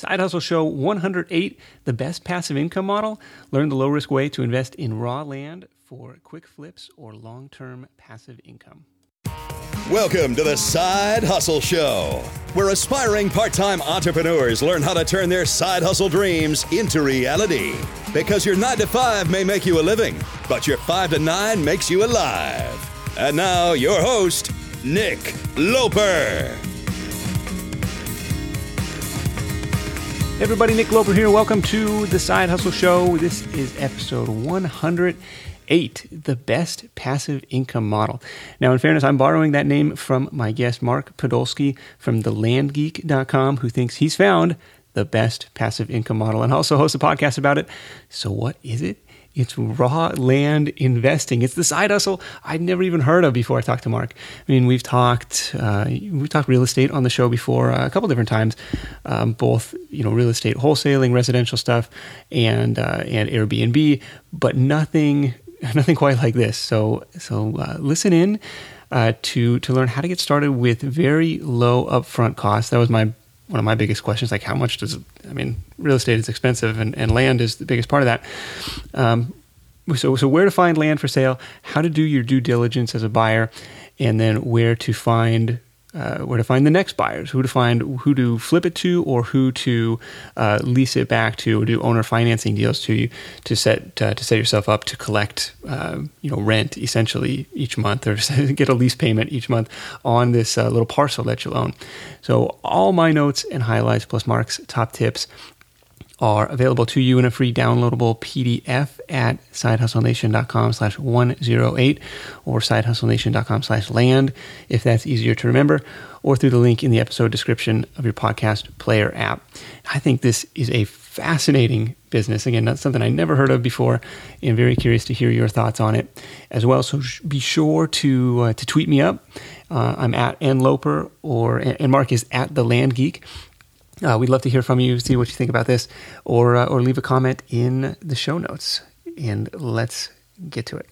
Side Hustle Show 108 The Best Passive Income Model. Learn the low risk way to invest in raw land for quick flips or long term passive income. Welcome to the Side Hustle Show, where aspiring part time entrepreneurs learn how to turn their side hustle dreams into reality. Because your 9 to 5 may make you a living, but your 5 to 9 makes you alive. And now, your host, Nick Loper. Everybody, Nick Loper here. Welcome to the Side Hustle Show. This is episode 108 The Best Passive Income Model. Now, in fairness, I'm borrowing that name from my guest, Mark Podolsky from thelandgeek.com, who thinks he's found the best passive income model and also hosts a podcast about it. So, what is it? It's raw land investing. It's the side hustle I'd never even heard of before I talked to Mark. I mean, we've talked uh, we've talked real estate on the show before uh, a couple different times, um, both you know real estate wholesaling, residential stuff, and uh, and Airbnb, but nothing nothing quite like this. So so uh, listen in. Uh, to to learn how to get started with very low upfront costs. That was my one of my biggest questions like how much does i mean real estate is expensive and, and land is the biggest part of that. Um, so, so where to find land for sale how to do your due diligence as a buyer and then where to find uh, where to find the next buyers, who to find, who to flip it to, or who to uh, lease it back to, or do owner financing deals to you to set uh, to set yourself up to collect, uh, you know, rent essentially each month, or get a lease payment each month on this uh, little parcel that you'll own. So all my notes and highlights plus Mark's top tips are available to you in a free downloadable PDF at sidehustlenation.com slash 108 or sidehustlenation.com slash land if that's easier to remember or through the link in the episode description of your podcast player app. I think this is a fascinating business. Again, that's something I never heard of before and very curious to hear your thoughts on it as well. So be sure to, uh, to tweet me up. Uh, I'm at nloper or, and Mark is at the land geek. Uh, we'd love to hear from you, see what you think about this, or uh, or leave a comment in the show notes. And let's get to it.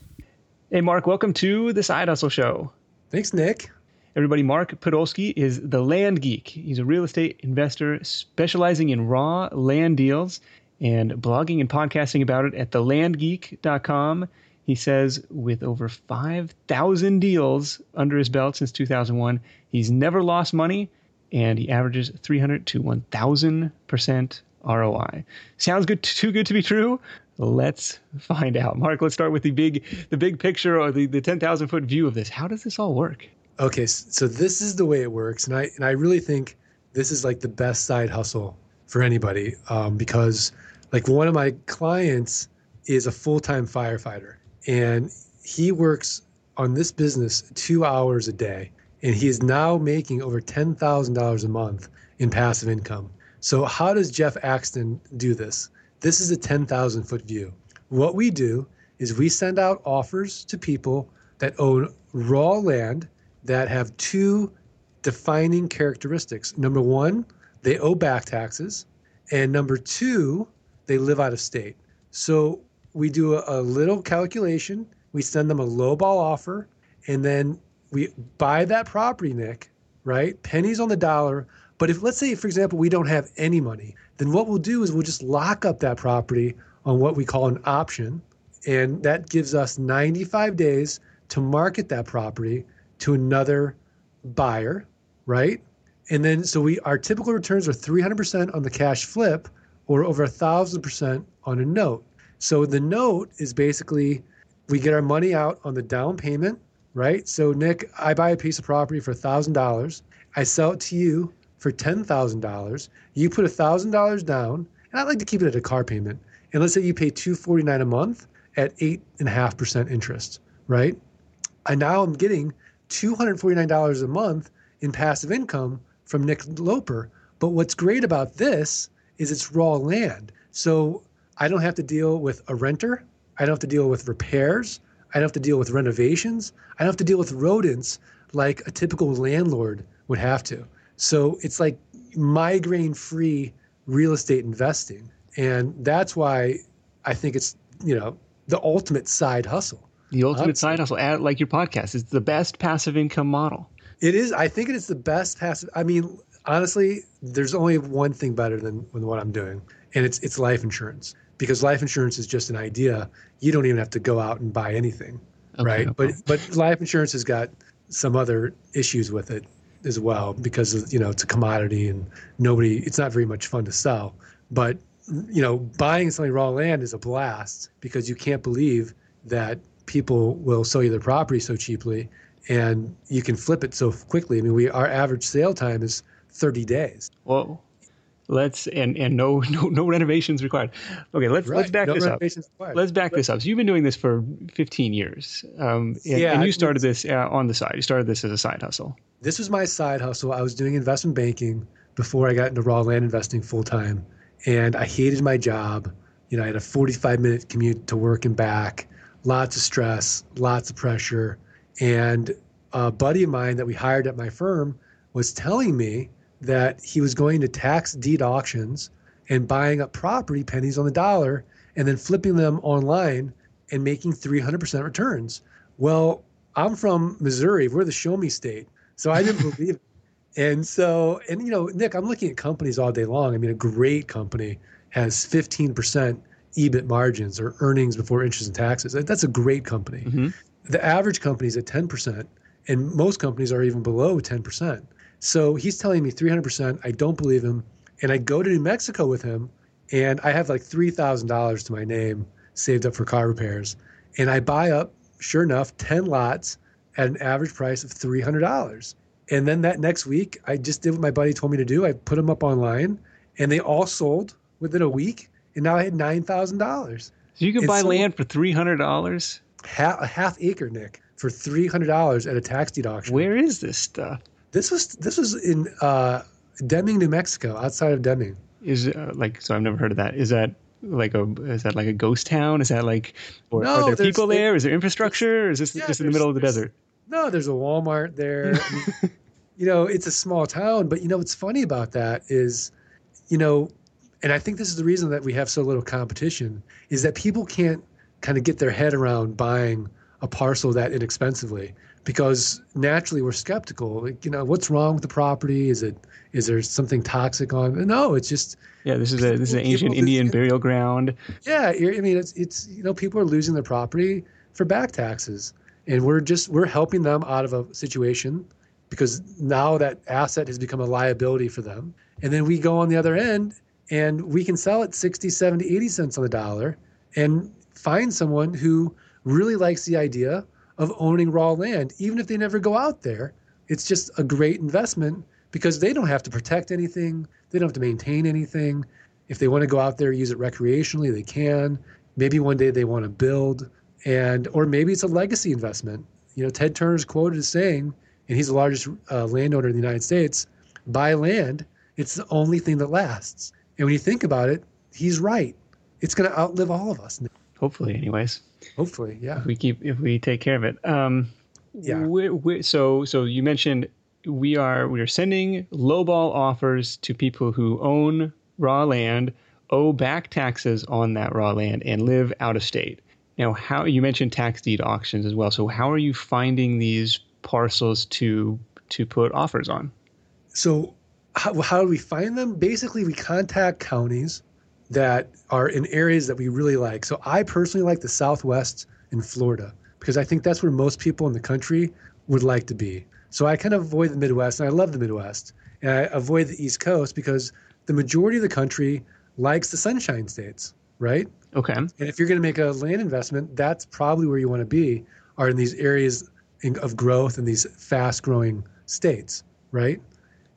Hey, Mark, welcome to the Side Hustle Show. Thanks, Nick. Everybody, Mark Podolsky is the land geek. He's a real estate investor specializing in raw land deals and blogging and podcasting about it at thelandgeek.com. He says with over 5,000 deals under his belt since 2001, he's never lost money and he averages 300 to 1000% ROI. Sounds good too good to be true? Let's find out. Mark, let's start with the big the big picture or the, the 10,000 foot view of this. How does this all work? Okay, so this is the way it works and I and I really think this is like the best side hustle for anybody um, because like one of my clients is a full-time firefighter and he works on this business 2 hours a day and he is now making over $10,000 a month in passive income. So, how does Jeff Axton do this? This is a 10,000 foot view. What we do is we send out offers to people that own raw land that have two defining characteristics. Number one, they owe back taxes. And number two, they live out of state. So we do a, a little calculation, we send them a lowball offer, and then we buy that property, Nick, right? Pennies on the dollar. But if, let's say, for example, we don't have any money, then what we'll do is we'll just lock up that property on what we call an option. And that gives us 95 days to market that property to another buyer, right? And then, so we, our typical returns are 300% on the cash flip or over a thousand percent on a note. So the note is basically we get our money out on the down payment right? So, Nick, I buy a piece of property for $1,000. I sell it to you for $10,000. You put $1,000 down, and I like to keep it at a car payment. And let's say you pay 249 a month at 8.5% interest, right? And now I'm getting $249 a month in passive income from Nick Loper. But what's great about this is it's raw land. So I don't have to deal with a renter. I don't have to deal with repairs. I don't have to deal with renovations. I don't have to deal with rodents like a typical landlord would have to. So it's like migraine free real estate investing. And that's why I think it's, you know, the ultimate side hustle. The ultimate side hustle, at, like your podcast, is the best passive income model. It is. I think it is the best passive. I mean, honestly, there's only one thing better than, than what I'm doing, and it's it's life insurance because life insurance is just an idea. You don't even have to go out and buy anything, Okay, right? okay. But but life insurance has got some other issues with it as well because you know it's a commodity and nobody it's not very much fun to sell. But you know buying something raw land is a blast because you can't believe that people will sell you their property so cheaply and you can flip it so quickly. I mean, we our average sale time is 30 days. Whoa. Let's and and no no no renovations required. Okay, let's let's back No this up. required. Let's back this up. So you've been doing this for 15 years, um, and, Yeah, and you started this uh, on the side. You started this as a side hustle. this was my side hustle. I was doing investment banking before I got into raw land investing full time, and I hated my job. You know, I had a 45 minute commute to work and back, lots of stress, lots of pressure, and a buddy of mine that we hired at my firm was telling me that he was going to tax deed auctions and buying up property pennies on the dollar and then flipping them online and making 300% returns. Well, I'm from Missouri. We're the show me state. So I didn't believe it. And so, and you know, Nick, I'm looking at companies all day long. I mean, a great company has 15% EBIT margins or earnings before interest and taxes. That's a great company. Mm-hmm. The average company is at 10%, and most companies are even below 10%. So he's telling me 300%. I don't believe him. And I go to New Mexico with him, and I have like $3,000 to my name saved up for car repairs. And I buy up, sure enough, 10 lots at an average price of $300. And then that next week, I just did what my buddy told me to do. I put them up online, and they all sold within a week. And now I had $9,000. So you can It's buy so- land for three hundred dollars. half, a half acre, Nick, for three hundred dollars at a tax deed auction. Where is this stuff? This was this was in uh, Deming, New Mexico, outside of Deming. Is uh, like so? I've never heard of that. Is that like a is that like a ghost town? Is that like or No, are there people there? Is there infrastructure? Or is this Yeah, just in the middle of the desert? No, there's a Walmart there. I mean, you know, it's a small town, but you know what's funny about that is, you know, and I think this is the reason that we have so little competition is that people can't kind of get their head around buying a parcel that inexpensively because naturally we're skeptical. Like, you know, what's wrong with the property? Is it is there something toxic on? No, it's just Yeah, this is a this is an ancient people Indian burial ground. Yeah, I mean, it's it's you know people are losing their property for back taxes, and we're just we're helping them out of a situation because now that asset has become a liability for them, and then we go on the other end and we can sell it 60, 70, 80 cents on the dollar, and find someone who really likes the idea of owning raw land, even if they never go out there. It's just a great investment because they don't have to protect anything, they don't have to maintain anything. If they want to go out there use it recreationally, they can. Maybe one day they want to build, and or maybe it's a legacy investment. You know, Ted Turner's quoted as saying, and he's the largest uh, landowner in the United States. Buy land; it's the only thing that lasts. And when you think about it, he's right. It's going to outlive all of us. Hopefully, anyways. Hopefully, yeah. if we keep if we take care of it. Um, Yeah. we we so so you mentioned we are we are sending lowball offers to people who own raw land, owe back taxes on that raw land, and live out of state. Now, how you mentioned tax deed auctions as well. So, how are you finding these parcels to to put offers on? So, how, how do we find them? Basically, we contact counties that are in areas that we really like. So, I personally like the Southwest in Florida because I think that's where most people in the country would like to be. So, I kind of avoid the Midwest, and I love the Midwest. And I avoid the East Coast because the majority of the country likes the sunshine states, right? Okay. And if you're going to make a land investment, that's probably where you want to be, are in these areas in, of growth in these fast growing states, right?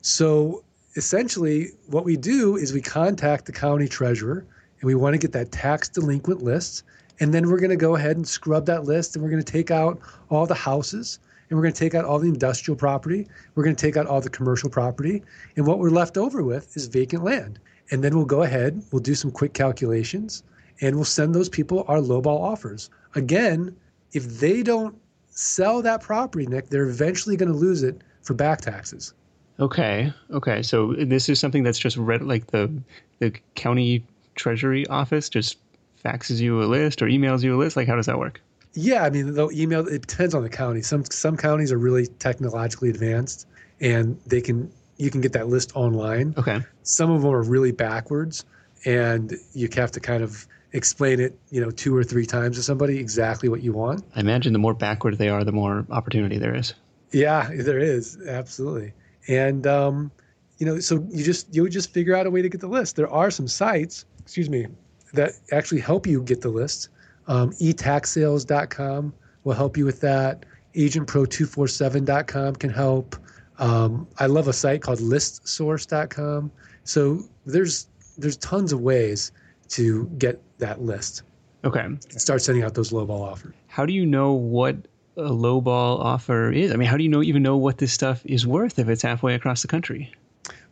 So essentially, what we do is we contact the county treasurer and we want to get that tax delinquent list. And then we're going to go ahead and scrub that list and we're going to take out all the houses and we're going to take out all the industrial property. We're going to take out all the commercial property. And what we're left over with is vacant land. And then we'll go ahead, we'll do some quick calculations, and we'll send those people our lowball offers. Again, if they don't sell that property, Nick, they're eventually going to lose it for back taxes. Okay. Okay. So this is something that's just read like the the county treasury office just faxes you a list or emails you a list. Like, how does that work? Yeah, I mean, they'll email. It depends on the county. Some some counties are really technologically advanced, and they can you can get that list online. Okay. Some of them are really backwards, and you have to kind of explain it, you know, two or three times to somebody exactly what you want. I imagine the more backward they are, the more opportunity there is. Yeah, there is absolutely, and um, you know, so you just you would just figure out a way to get the list. There are some sites, excuse me, that actually help you get the list. Um, etaxsales.com will help you with that. Agentpro247.com can help. Um, I love a site called listsource.com. So there's there's tons of ways to get that list. Okay. Start sending out those lowball offers. How do you know what a lowball offer is? I mean, how do you know even know what this stuff is worth if it's halfway across the country?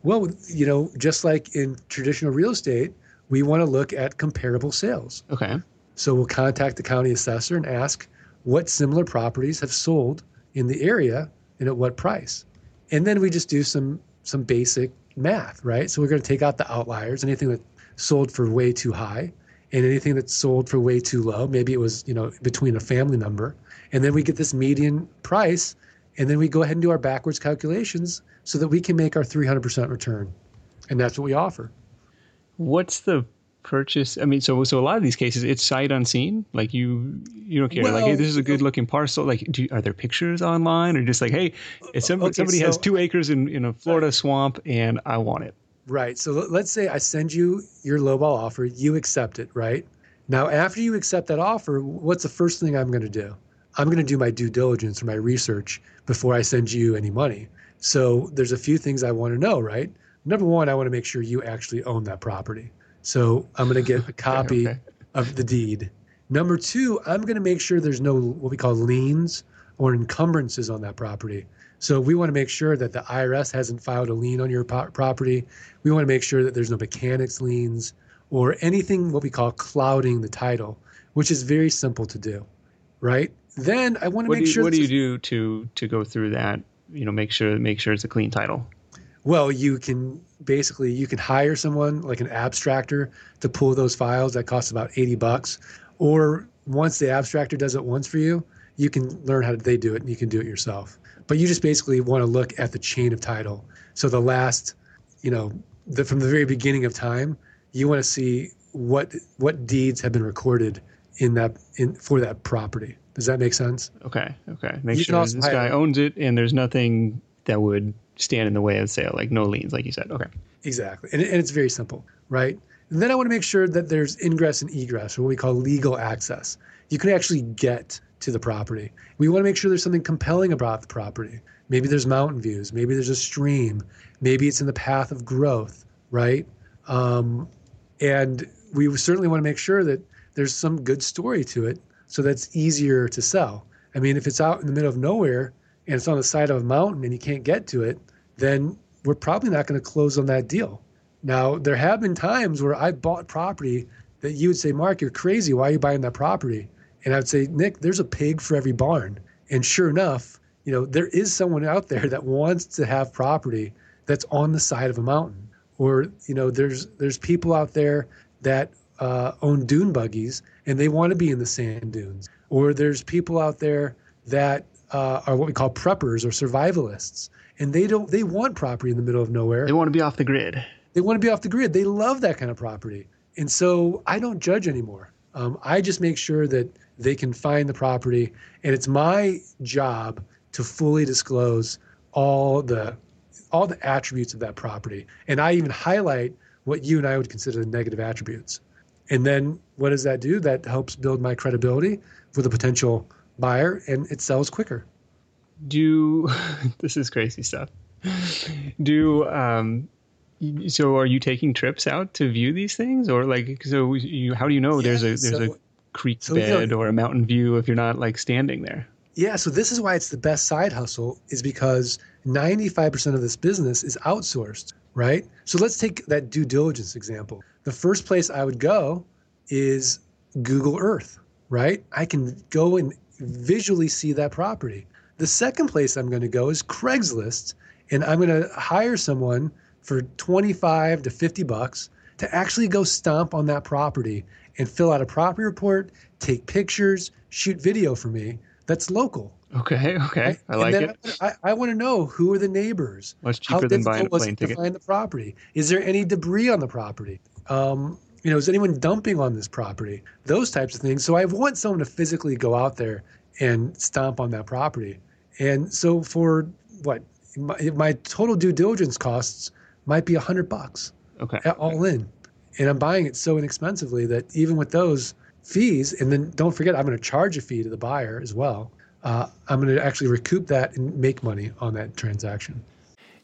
Well, you know, just like in traditional real estate, we want to look at comparable sales. Okay. So we'll contact the county assessor and ask what similar properties have sold in the area and at what price. And then we just do some some basic math, right? So we're going to take out the outliers, anything that sold for way too high and anything that's sold for way too low. Maybe it was, you know, between a family number. And then we get this median price and then we go ahead and do our backwards calculations so that we can make our 300% return. And that's what we offer. What's the purchase? I mean, so so a lot of these cases, it's sight unseen. Like you you don't care. Well, like, hey, this is a good looking parcel. Like, do you, are there pictures online, or just like, hey, if somebody, Okay, somebody has two acres in in a Florida swamp and I want it. Right. So let- let's say I send you your lowball offer, you accept it, right? Now, after you accept that offer, what's the first thing I'm going to do? I'm going to do my due diligence or my research before I send you any money. So there's a few things I want to know, right? Number one, I want to make sure you actually own that property. So I'm going to get a copy okay. of the deed. Number two, I'm going to make sure there's no what we call liens or encumbrances on that property. So we want to make sure that the IRS hasn't filed a lien on your po- property. We want to make sure that there's no mechanics liens or anything what we call clouding the title, which is very simple to do, right? Then I want to What make you, sure. what do you do to to go through that? You know, make sure make sure it's a clean title. Well, you can basically you can hire someone like an abstractor to pull those files. That costs about eighty bucks. Or once the abstractor does it once for you, you can learn how they do it and you can do it yourself. But you just basically want to look at the chain of title. So the last, you know, the, from the very beginning of time, you want to see what what deeds have been recorded in that in for that property. Does that make sense? Okay, okay. Make You sure this guy owns it and there's nothing that would stand in the way of sale, like no liens, like you said. Okay. Exactly. And, and it's very simple, right? And then I want to make sure that there's ingress and egress, or what we call legal access. You can actually get to the property. We want to make sure there's something compelling about the property. Maybe there's mountain views. Maybe there's a stream. Maybe it's in the path of growth, right? Um, and we certainly want to make sure that there's some good story to it so that's easier to sell. I mean, if it's out in the middle of nowhere and it's on the side of a mountain and you can't get to it, then we're probably not going to close on that deal. Now, there have been times where I bought property that you would say, Mark, you're crazy. Why are you buying that property? And I would say, Nick, there's a pig for every barn. And sure enough, you know, there is someone out there that wants to have property that's on the side of a mountain. Or, you know, there's there's people out there that uh, own dune buggies and they want to be in the sand dunes. Or there's people out there that uh, are what we call preppers or survivalists, and they don't they want property in the middle of nowhere. They want to be off the grid. They want to be off the grid. They love that kind of property, and so I don't judge anymore. Um, I just make sure that they can find the property, and it's my job to fully disclose all the all the attributes of that property, and I even highlight what you and I would consider the negative attributes. And then what does that do? That helps build my credibility with a potential buyer, and it sells quicker. Do this is crazy stuff. Do um so are you taking trips out to view these things or like so you how do you know there's a Yeah, there's a creek so, bed or a mountain view if you're not like standing there? Yeah, so this is why it's the best side hustle is because 95% of this business is outsourced, right? So let's take that due diligence example. The first place I would go is Google Earth, right? I can go and visually see that property. The second place I'm going to go is Craigslist, and I'm going to hire someone for 25 to 50 bucks to actually go stomp on that property and fill out a property report, take pictures, shoot video for me that's local. Okay, okay, I like it. I, I want to know who are the neighbors. Much How cheaper than buying a plane it to ticket. find the property? Is there any debris on the property? Um, you know, is anyone dumping on this property? Those types of things. So I want someone to physically go out there and stomp on that property. And so for what my, my total due diligence costs might be a hundred bucks Okay. all in, and I'm buying it so inexpensively that even with those fees, and then don't forget I'm going to charge a fee to the buyer as well. Uh, I'm going to actually recoup that and make money on that transaction.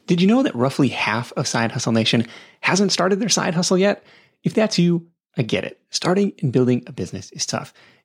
Did you know that roughly half of Side Hustle Nation hasn't started their side hustle yet? If that's you, I get it. Starting and building a business is tough.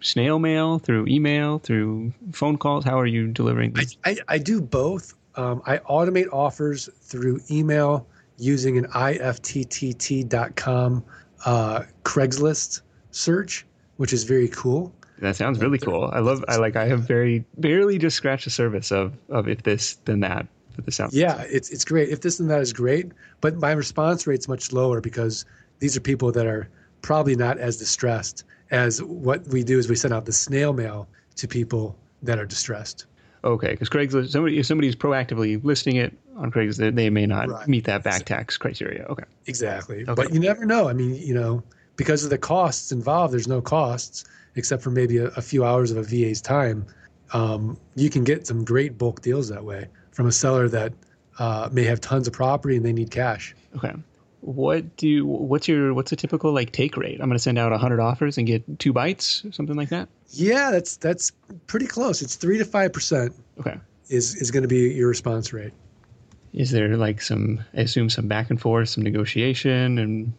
snail mail, through email, through phone calls? How are you delivering I, these? I, I do both. Um, I automate offers through email using an IFTTT.com uh, Craigslist search, which is very cool. That sounds really cool. I love. I like. I have very barely just scratched the surface of of if this then that. But this sounds. Yeah, it's it's great. If this and that is great, but my response rate's much lower because these are people that are probably not as distressed as what we do is we send out the snail mail to people that are distressed. Okay, because Craigslist. Somebody if somebody's proactively listing it on Craigslist, they may not Right. meet that back tax criteria. Okay. Exactly. Okay. But you never know. I mean, you know, because of the costs involved, there's no costs except for maybe a, a few hours of a VA's time. Um, you can get some great bulk deals that way from a seller that uh, may have tons of property and they need cash. Okay. What do what's your what's a typical like take rate? I'm going to send out 100 offers and get two bites, or something like that. Yeah, that's that's pretty close. It's three to five percent Okay. is is going to be your response rate. Is there like some I assume some back and forth, some negotiation, and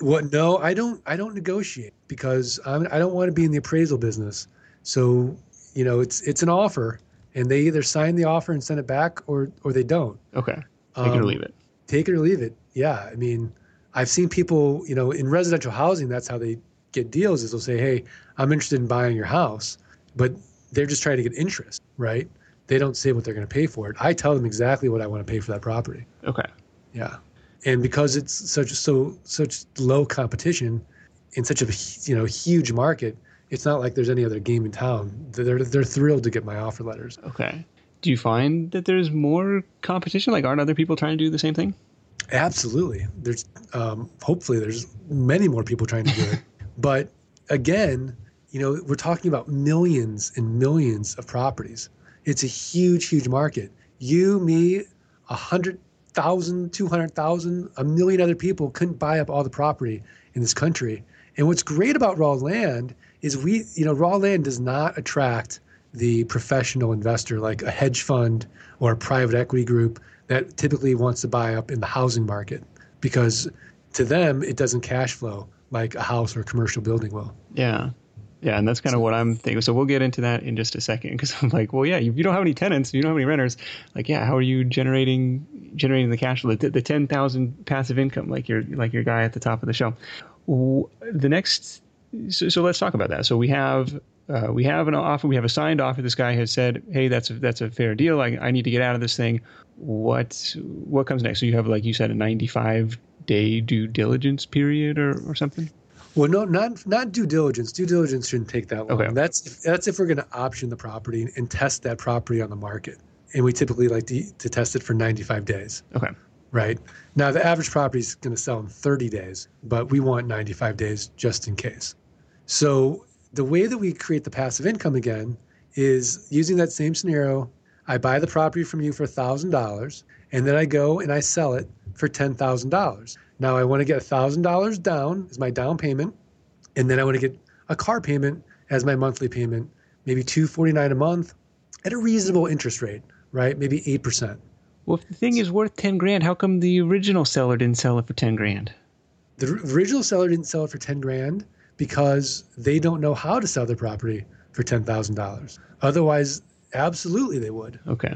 What? No, I don't. I don't negotiate because I'm, I don't want to be in the appraisal business. So you know, it's it's an offer, and they either sign the offer and send it back, or or they don't. okay, take it or Um, leave it. Take it or leave it. Yeah, I mean, I've seen people. You know, in residential housing, that's how they get deals. Is they'll say, "Hey, I'm interested in buying your house," but they're just trying to get interest, right? They don't say what they're going to pay for it. I tell them exactly what I want to pay for that property. Okay. Yeah, and because it's such so such low competition in such a you know huge market, it's not like there's any other game in town. They're they're thrilled to get my offer letters. Okay. Do you find that there's more competition? Like, aren't other people trying to do the same thing? Absolutely, there's um, hopefully there's many more people trying to do it, but again, you know we're talking about millions and millions of properties. It's a huge, huge market. You, me, a hundred thousand, two hundred thousand, a million other people couldn't buy up all the property in this country. And what's great about raw land is we, you know, raw land does not attract the professional investor like a hedge fund or a private equity group that typically wants to buy up in the housing market because to them it doesn't cash flow like a house or a commercial building will. Yeah. Yeah, and that's kind of what I'm thinking. So we'll get into that in just a second because I'm like, well, yeah, you, you don't have any tenants, you don't have any renters. Like, yeah, how are you generating generating the cash flow, the, the ten thousand passive income, like your like your guy at the top of the show? The next, so, so let's talk about that. So we have uh, we have an offer, we have a signed offer. This guy has said, hey, that's a, that's a fair deal. I, I need to get out of this thing. What what comes next? So you have, like you said, a 95 day due diligence period or, or something. Well, no, not not due diligence. Due diligence shouldn't take that long. Okay. That's if, that's if we're going to option the property and test that property on the market, and we typically like to, to test it for 95 days. Okay. Right now, the average property is going to sell in 30 days, but we want 95 days just in case. So the way that we create the passive income again is using that same scenario. I buy the property from you for thousand dollars, and then I go and I sell it for ten thousand dollars. Now I want to get $1,000 down as my down payment, and then I want to get a car payment as my monthly payment, maybe 249 a month at a reasonable interest rate, right? Maybe 8%. Well, if the thing is worth 10 grand, how come the original seller didn't sell it for 10 grand? The original seller didn't sell it for 10 grand because they don't know how to sell their property for $10,000. Otherwise, absolutely they would. Okay.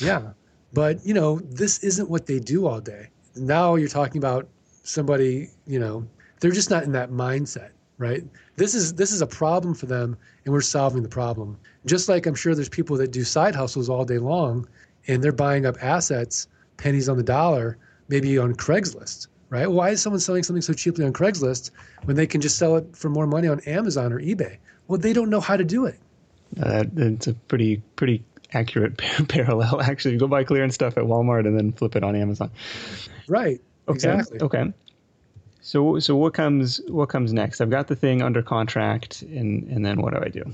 Yeah. But, you know, this isn't what they do all day. Now you're talking about somebody, you know, they're just not in that mindset, right? This is this is a problem for them and we're solving the problem. Just like I'm sure there's people that do side hustles all day long and they're buying up assets pennies on the dollar, maybe on Craigslist, right? Why is someone selling something so cheaply on Craigslist when they can just sell it for more money on Amazon or eBay? Well, they don't know how to do it. Uh, it's a pretty pretty accurate parallel. Actually, you go buy clearance stuff at Walmart and then flip it on Amazon. Right. Okay. Exactly. Okay. So so what comes what comes next? I've got the thing under contract, and and then what do I do?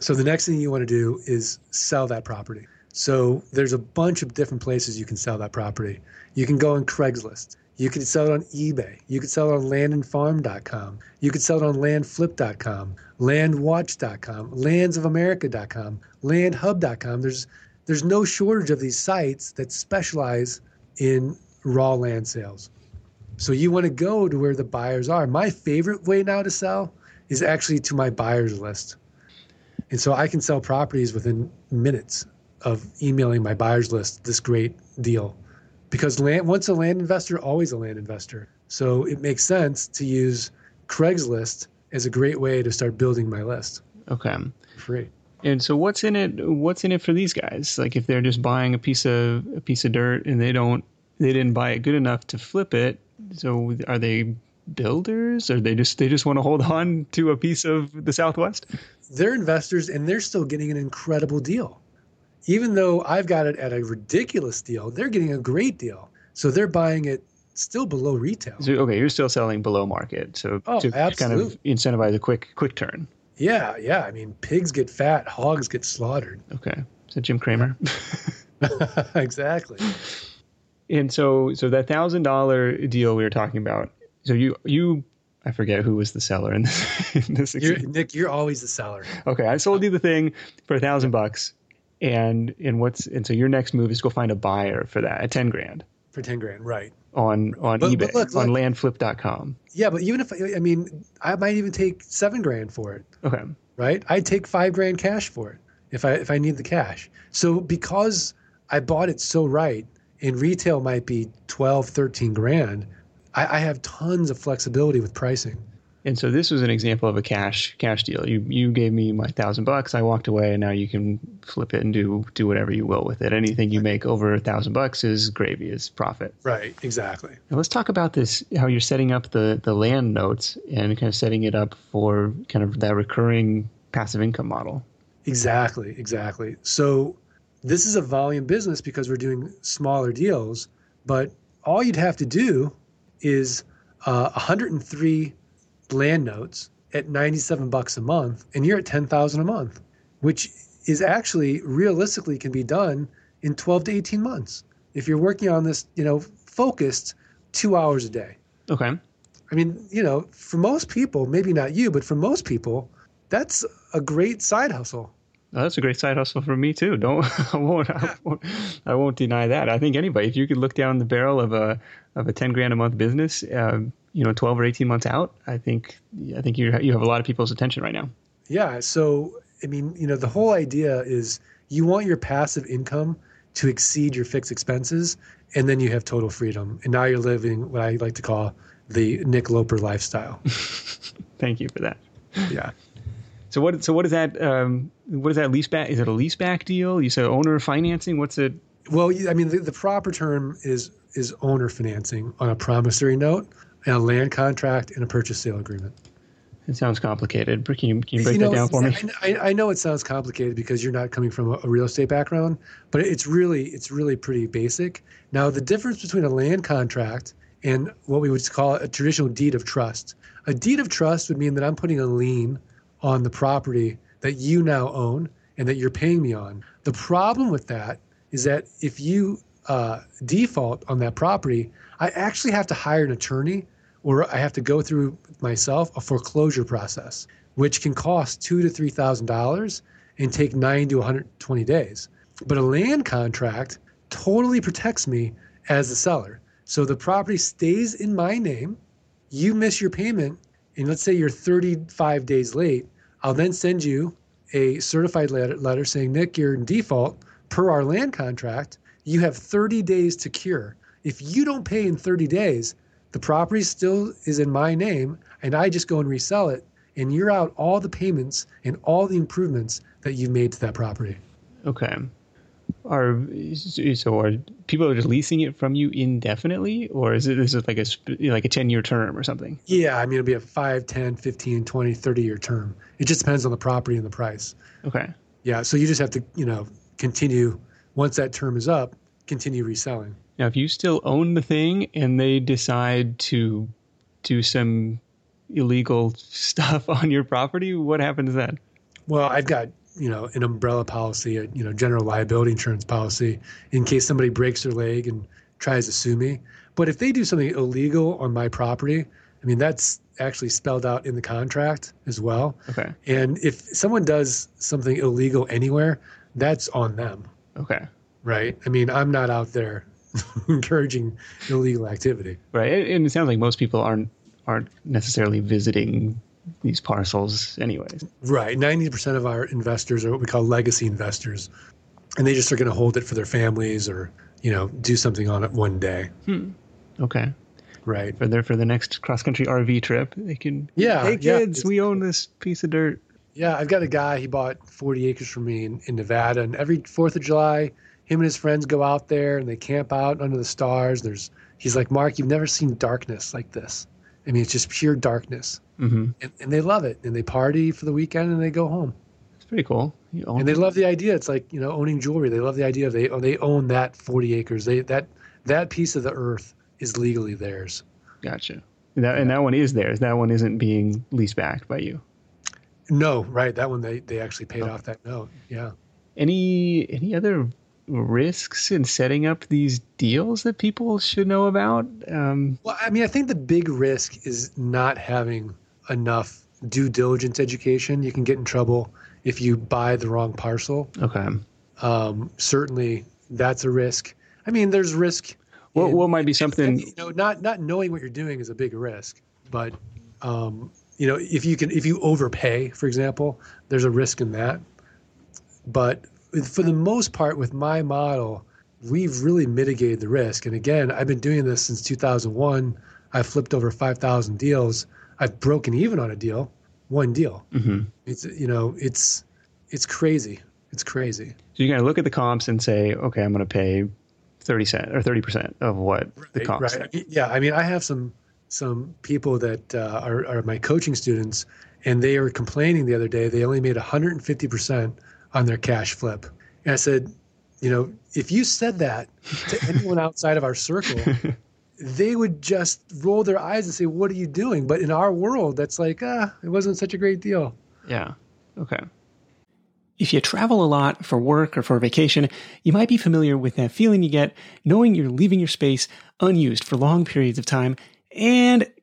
So the next thing you want to do is sell that property. So there's a bunch of different places you can sell that property. You can go on Craigslist. You can sell it on eBay. You can sell it on landandfarm.com. You can sell it on landflip.com, landwatch.com, landsofamerica.com, landhub.com. There's there's no shortage of these sites that specialize in raw land sales. So you want to go to where the buyers are. My favorite way now to sell is actually to my buyers list. And so I can sell properties within minutes of emailing my buyers list this great deal. Because land, once a land investor, always a land investor. So it makes sense to use Craigslist as a great way to start building my list. Okay. Free. And so what's in it what's in it for these guys? Like if they're just buying a piece of a piece of dirt and they don't they didn't buy it good enough to flip it. So are they builders or they just they just want to hold on to a piece of the Southwest? They're investors and they're still getting an incredible deal. Even though I've got it at a ridiculous deal, they're getting a great deal. So they're buying it still below retail. So, okay, you're still selling below market. So oh, to absolutely. kind of incentivize a quick quick turn. Yeah, yeah. I mean, pigs get fat, hogs get slaughtered. Okay. Is that Jim Cramer? exactly and so so that thousand dollar deal we were talking about. So you you I forget who was the seller in this. In this you're, Nick, you're always the seller. Okay, I sold you the thing for a thousand bucks, and and what's and so your next move is go find a buyer for that at ten grand. For ten grand, right? On on but, eBay, but look, on landflip.com. Yeah, but even if I mean, I might even take seven grand for it. Okay. Right, I'd take five grand cash for it if I if I need the cash. So because I bought it so right, in retail might be 12, 13 grand. I, I have tons of flexibility with pricing. And so this was an example of a cash cash deal. You you gave me my thousand bucks. I walked away, and now you can flip it and do do whatever you will with it. Anything you make over a thousand bucks is gravy, is profit. Right. Exactly. Now let's talk about this. How you're setting up the the land notes and kind of setting it up for kind of that recurring passive income model. Exactly. Exactly. So this is a volume business because we're doing smaller deals, but all you'd have to do is uh, 103 land notes at 97 bucks a month, and you're at 10,000 a month, which is actually realistically can be done in 12 to 18 months if you're working on this, you know, focused two hours a day. Okay. I mean, you know, for most people, maybe not you, but for most people, that's a great side hustle. Oh, that's a great side hustle for me too. Don't I won't, I won't I won't deny that. I think anybody, if you could look down the barrel of a of a ten grand a month business, um, you know, twelve or eighteen months out, I think I think you you have a lot of people's attention right now. Yeah. So I mean, you know, the whole idea is you want your passive income to exceed your fixed expenses, and then you have total freedom. And now you're living what I like to call the Nick Loper lifestyle. Thank you for that. Yeah. So what? So what is that? Um, what is that lease back? Is it a lease back deal? You said owner financing. What's it? Well, I mean, the, the proper term is is owner financing on a promissory note, a land contract, and a purchase sale agreement. It sounds complicated. Can you, can you break You know, that down for me? I, I know it sounds complicated because you're not coming from a, a real estate background, but it's really it's really pretty basic. Now, the difference between a land contract and what we would call a traditional deed of trust. A deed of trust would mean that I'm putting a lien on the property that you now own and that you're paying me on. The problem with that is that if you uh, default on that property, I actually have to hire an attorney or I have to go through myself a foreclosure process, which can cost two to three thousand dollars and take nine to 120 days. But a land contract totally protects me as the seller. So the property stays in my name. You miss your payment, and let's say you're 35 days late. I'll then send you a certified letter, letter saying, Nick, you're in default per our land contract. You have 30 days to cure. If you don't pay in 30 days, the property still is in my name, and I just go and resell it, and you're out all the payments and all the improvements that you've made to that property. Okay. Are so are people are just leasing it from you indefinitely, or is it this is like a like a ten year term or something? Yeah, I mean, it'll be a 5, 10, 15, 20, 30 year term. It just depends on the property and the price. Okay. Yeah, so you just have to, you know, continue once that term is up, continue reselling. Now, if you still own the thing and they decide to do some illegal stuff on your property, what happens then? Well, I've got, you know, an umbrella policy, a, you know, general liability insurance policy in case somebody breaks their leg and tries to sue me. But if they do something illegal on my property, I mean, that's actually spelled out in the contract as well. Okay. And if someone does something illegal anywhere, that's on them, Okay. right? I mean, I'm not out there encouraging illegal activity. Right. And and it sounds like most people aren't aren't necessarily visiting these parcels anyways. Right. 90% of our investors are what we call legacy investors. And they just are going to hold it for their families or, you know, do something on it one day. Hmm. Okay. Right. For their for the next cross country RV trip, they can Yeah, Hey kids, it's- we own this piece of dirt. Yeah. I've got a guy, he bought 40 acres from me in, in Nevada. And every 4th of July, him and his friends go out there and they camp out under the stars. There's, he's like, Mark, you've never seen darkness like this. I mean, it's just pure darkness. Mm-hmm. And, and they love it. And they party for the weekend and they go home. It's pretty cool. And they love the idea. It's like you know owning jewelry. They love the idea. They they own that forty acres. They that that piece of the earth is legally theirs. Gotcha. And that, and that one is theirs. That one isn't being leased back by you. No, right. That one they they actually paid off that note. Yeah. Any any other risks in setting up these deals that people should know about? Um, Well, I mean, I think the big risk is not having enough due diligence education. You can get in trouble if you buy the wrong parcel. okay. Um, certainly, that's a risk. I mean, there's risk. What in- what might be something? you know not not knowing what you're doing is a big risk but um, you know if you can if you overpay for example there's a risk in that but for the most part with my model we've really mitigated the risk. And again i've been doing this since 2001 i've flipped over 5000 deals. I've broken even on a deal one deal. Hmm it's you know it's it's crazy. It's crazy. So you got to look at the comps and say, okay, I'm going to pay thirty cent or thirty percent of what the Right, comps. right. Yeah, I mean, I have some some people that uh, are, are my coaching students, and they were complaining the other day. They only made 150 percent on their cash flip. And I said, you know, if you said that to anyone outside of our circle, they would just roll their eyes and say, "What are you doing?" But in our world, that's like, ah, it wasn't such a great deal. Yeah. Okay. If you travel a lot for work or for vacation, you might be familiar with that feeling you get knowing you're leaving your space unused for long periods of time and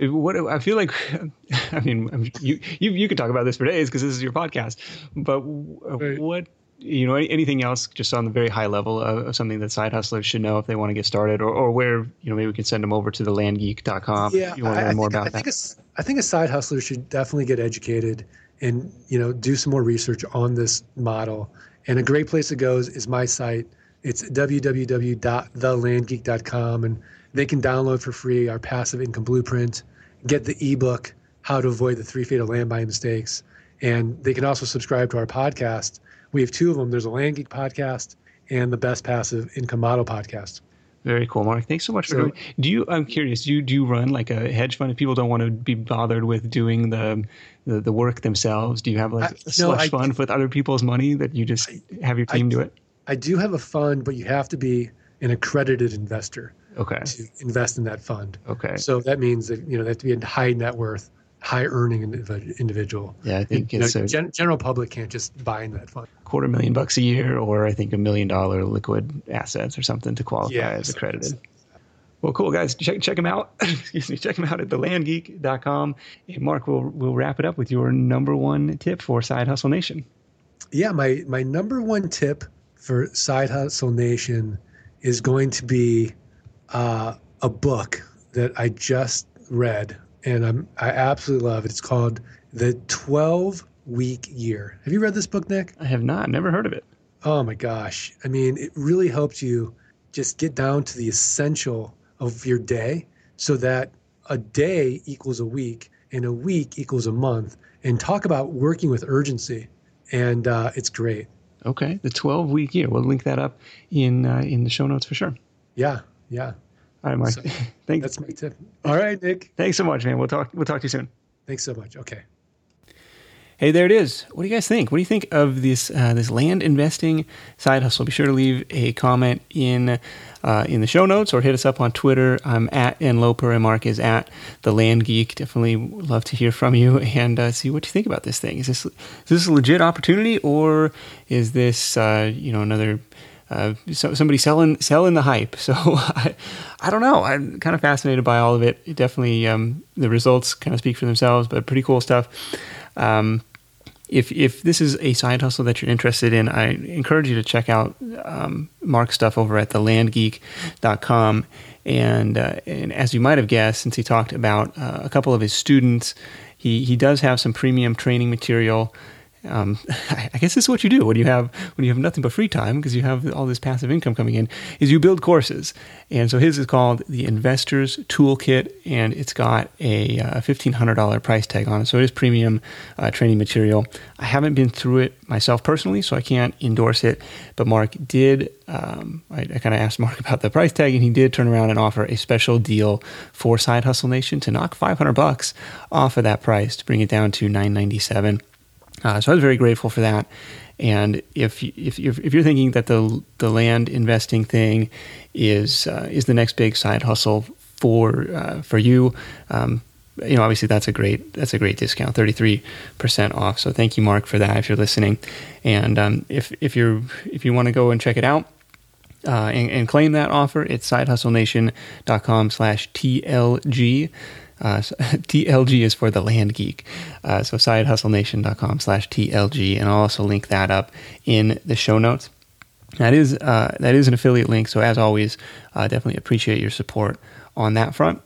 What I feel like, I mean, you you you could talk about this for days because this is your podcast. But uh, right. what you know anything else just on the very high level of, something that side hustlers should know if they want to get started or, or where you know maybe we can send them over to the landgeek.com yeah you want to learn I, more think, about I that think a, I think a side hustler should definitely get educated and you know do some more research on this model and a great place to go is, is my site it's www.thelandgeek.com and they can download for free our passive income blueprint get the ebook how to avoid the three fatal land buying mistakes and they can also subscribe to our podcast we have two of them. There's a Land Geek podcast and the Best Passive Income Model podcast. Very cool, Mark. Thanks so much for. Do you? I'm curious. Do you do you run like a hedge fund? If people don't want to be bothered with doing the the, the work themselves, do you have like a slush no, fund with other people's money that you just I, have your team I, do it? I do have a fund, but you have to be an accredited investor. Okay. To invest in that fund. Okay. So that means that you know they have to be a high net worth high earning uh, individual. Yeah, I think it's know, a gen- general public can't just buy in that fund. Quarter million bucks a year, or I think a million dollar liquid assets or something to qualify yeah, as accredited. Well, cool guys. Check check them out. Excuse me. Check them out at thelandgeek.com. And Mark, we'll we'll wrap it up with your number one tip for Side Hustle Nation. Yeah, my my number one tip for Side Hustle Nation is going to be uh, a book that I just read and I'm I absolutely love it. It's called The 12 Week Year. Have you read this book, Nick? I have not. Never heard of it. Oh my gosh. I mean, it really helps you just get down to the essential of your day so that a day equals a week and a week equals a month and talk about working with urgency. And uh, it's great. Okay, the 12 week year. We'll link that up in uh, in the show notes for sure. Yeah, yeah. All right, Mike. So, Thanks. That's my tip. All right, Nick. Thanks so much, man. We'll talk. We'll talk to you soon. Thanks so much. Okay. Hey, there it is. What do you guys think? What do you think of this uh, this land investing side hustle? Be sure to leave a comment in uh, in the show notes or hit us up on Twitter. I'm at nloper and Mark is at the Land Geek. Definitely love to hear from you and uh, see what you think about this thing. Is this is this a legit opportunity or is this uh, you know another uh, so somebody selling selling the hype. So I, I don't know. I'm kind of fascinated by all of it. it definitely, um, the results kind of speak for themselves, but pretty cool stuff. Um, if if this is a side hustle that you're interested in, I encourage you to check out um, Mark's stuff over at thelandgeek.com. And uh, and as you might have guessed, since he talked about uh, a couple of his students, he he does have some premium training material um, I guess this is what you do when you have when you have nothing but free time because you have all this passive income coming in. Is you build courses, and so his is called the Investors Toolkit, and it's got a uh, fifteen hundred dollar price tag on it. So it is premium uh, training material. I haven't been through it myself personally, so I can't endorse it. But Mark did. Um, I, I kind of asked Mark about the price tag, and he did turn around and offer a special deal for Side Hustle Nation to knock five hundred bucks off of that price to bring it down to nine ninety seven. Uh, so I was very grateful for that. And if if you're, if you're thinking that the the land investing thing is uh, is the next big side hustle for uh, for you, um, you know obviously that's a great that's a great discount, thirty three percent off. So thank you, Mark, for that. If you're listening, and um, if if you're if you want to go and check it out. Uh, and, and, claim that offer. It's sidehustlenation.com slash TLG. Uh, TLG is for the land geek. Uh, so sidehustlenation.com slash TLG. And I'll also link that up in the show notes. That is, uh, that is an affiliate link. So as always, uh, definitely appreciate your support on that front.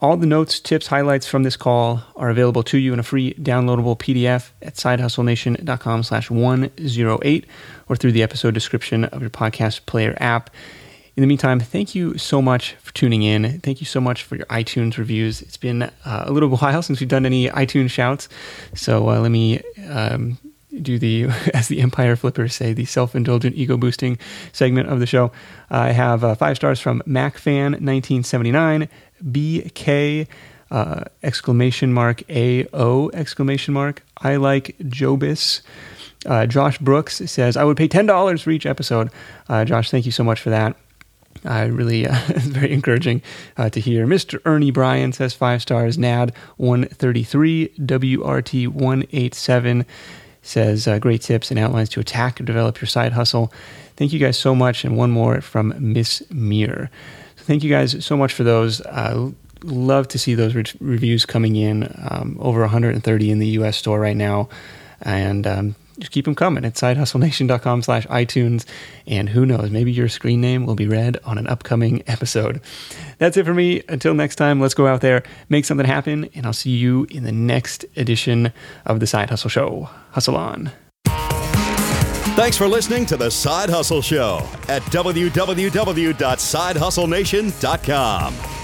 All the notes, tips, highlights from this call are available to you in a free downloadable PDF at sidehustlenation.com slash 108 or through the episode description of your podcast player app. In the meantime, thank you so much for tuning in. Thank you so much for your iTunes reviews. It's been uh, a little while since we've done any iTunes shouts. So uh, let me um, do the, as the Empire Flippers say, the self indulgent ego boosting segment of the show. I have uh, five stars from MacFan1979, BK. Uh, exclamation mark AO exclamation mark. I like Jobis. Uh, Josh Brooks says, I would pay $10 for each episode. Uh, Josh, thank you so much for that. I really, uh, it's very encouraging uh, to hear. Mr. Ernie Bryan says five stars. NAD 133, WRT 187 says uh, great tips and outlines to attack and develop your side hustle. Thank you guys so much. And one more from Miss Mir. So thank you guys so much for those. Uh, love to see those re- reviews coming in. Um, over 130 in the US store right now. And um, just keep them coming at sidehustlenation.com slash iTunes. And who knows, maybe your screen name will be read on an upcoming episode. That's it for me. Until next time, let's go out there, make something happen, and I'll see you in the next edition of the Side Hustle Show. Hustle on. Thanks for listening to the Side Hustle Show at www.sidehustlenation.com.